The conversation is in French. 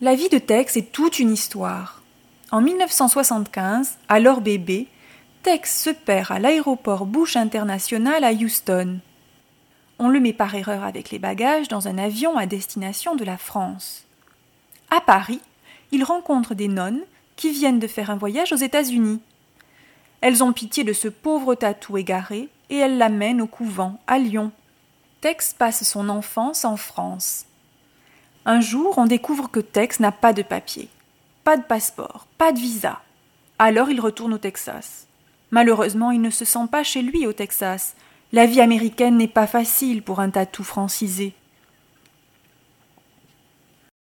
La vie de Tex est toute une histoire. En 1975, alors bébé, Tex se perd à l'aéroport Bush International à Houston. On le met par erreur avec les bagages dans un avion à destination de la France. À Paris, il rencontre des nonnes qui viennent de faire un voyage aux États-Unis. Elles ont pitié de ce pauvre tatou égaré et elles l'amènent au couvent, à Lyon. Tex passe son enfance en France. Un jour, on découvre que Tex n'a pas de papier, pas de passeport, pas de visa. Alors il retourne au Texas. Malheureusement, il ne se sent pas chez lui au Texas. La vie américaine n'est pas facile pour un tatou francisé.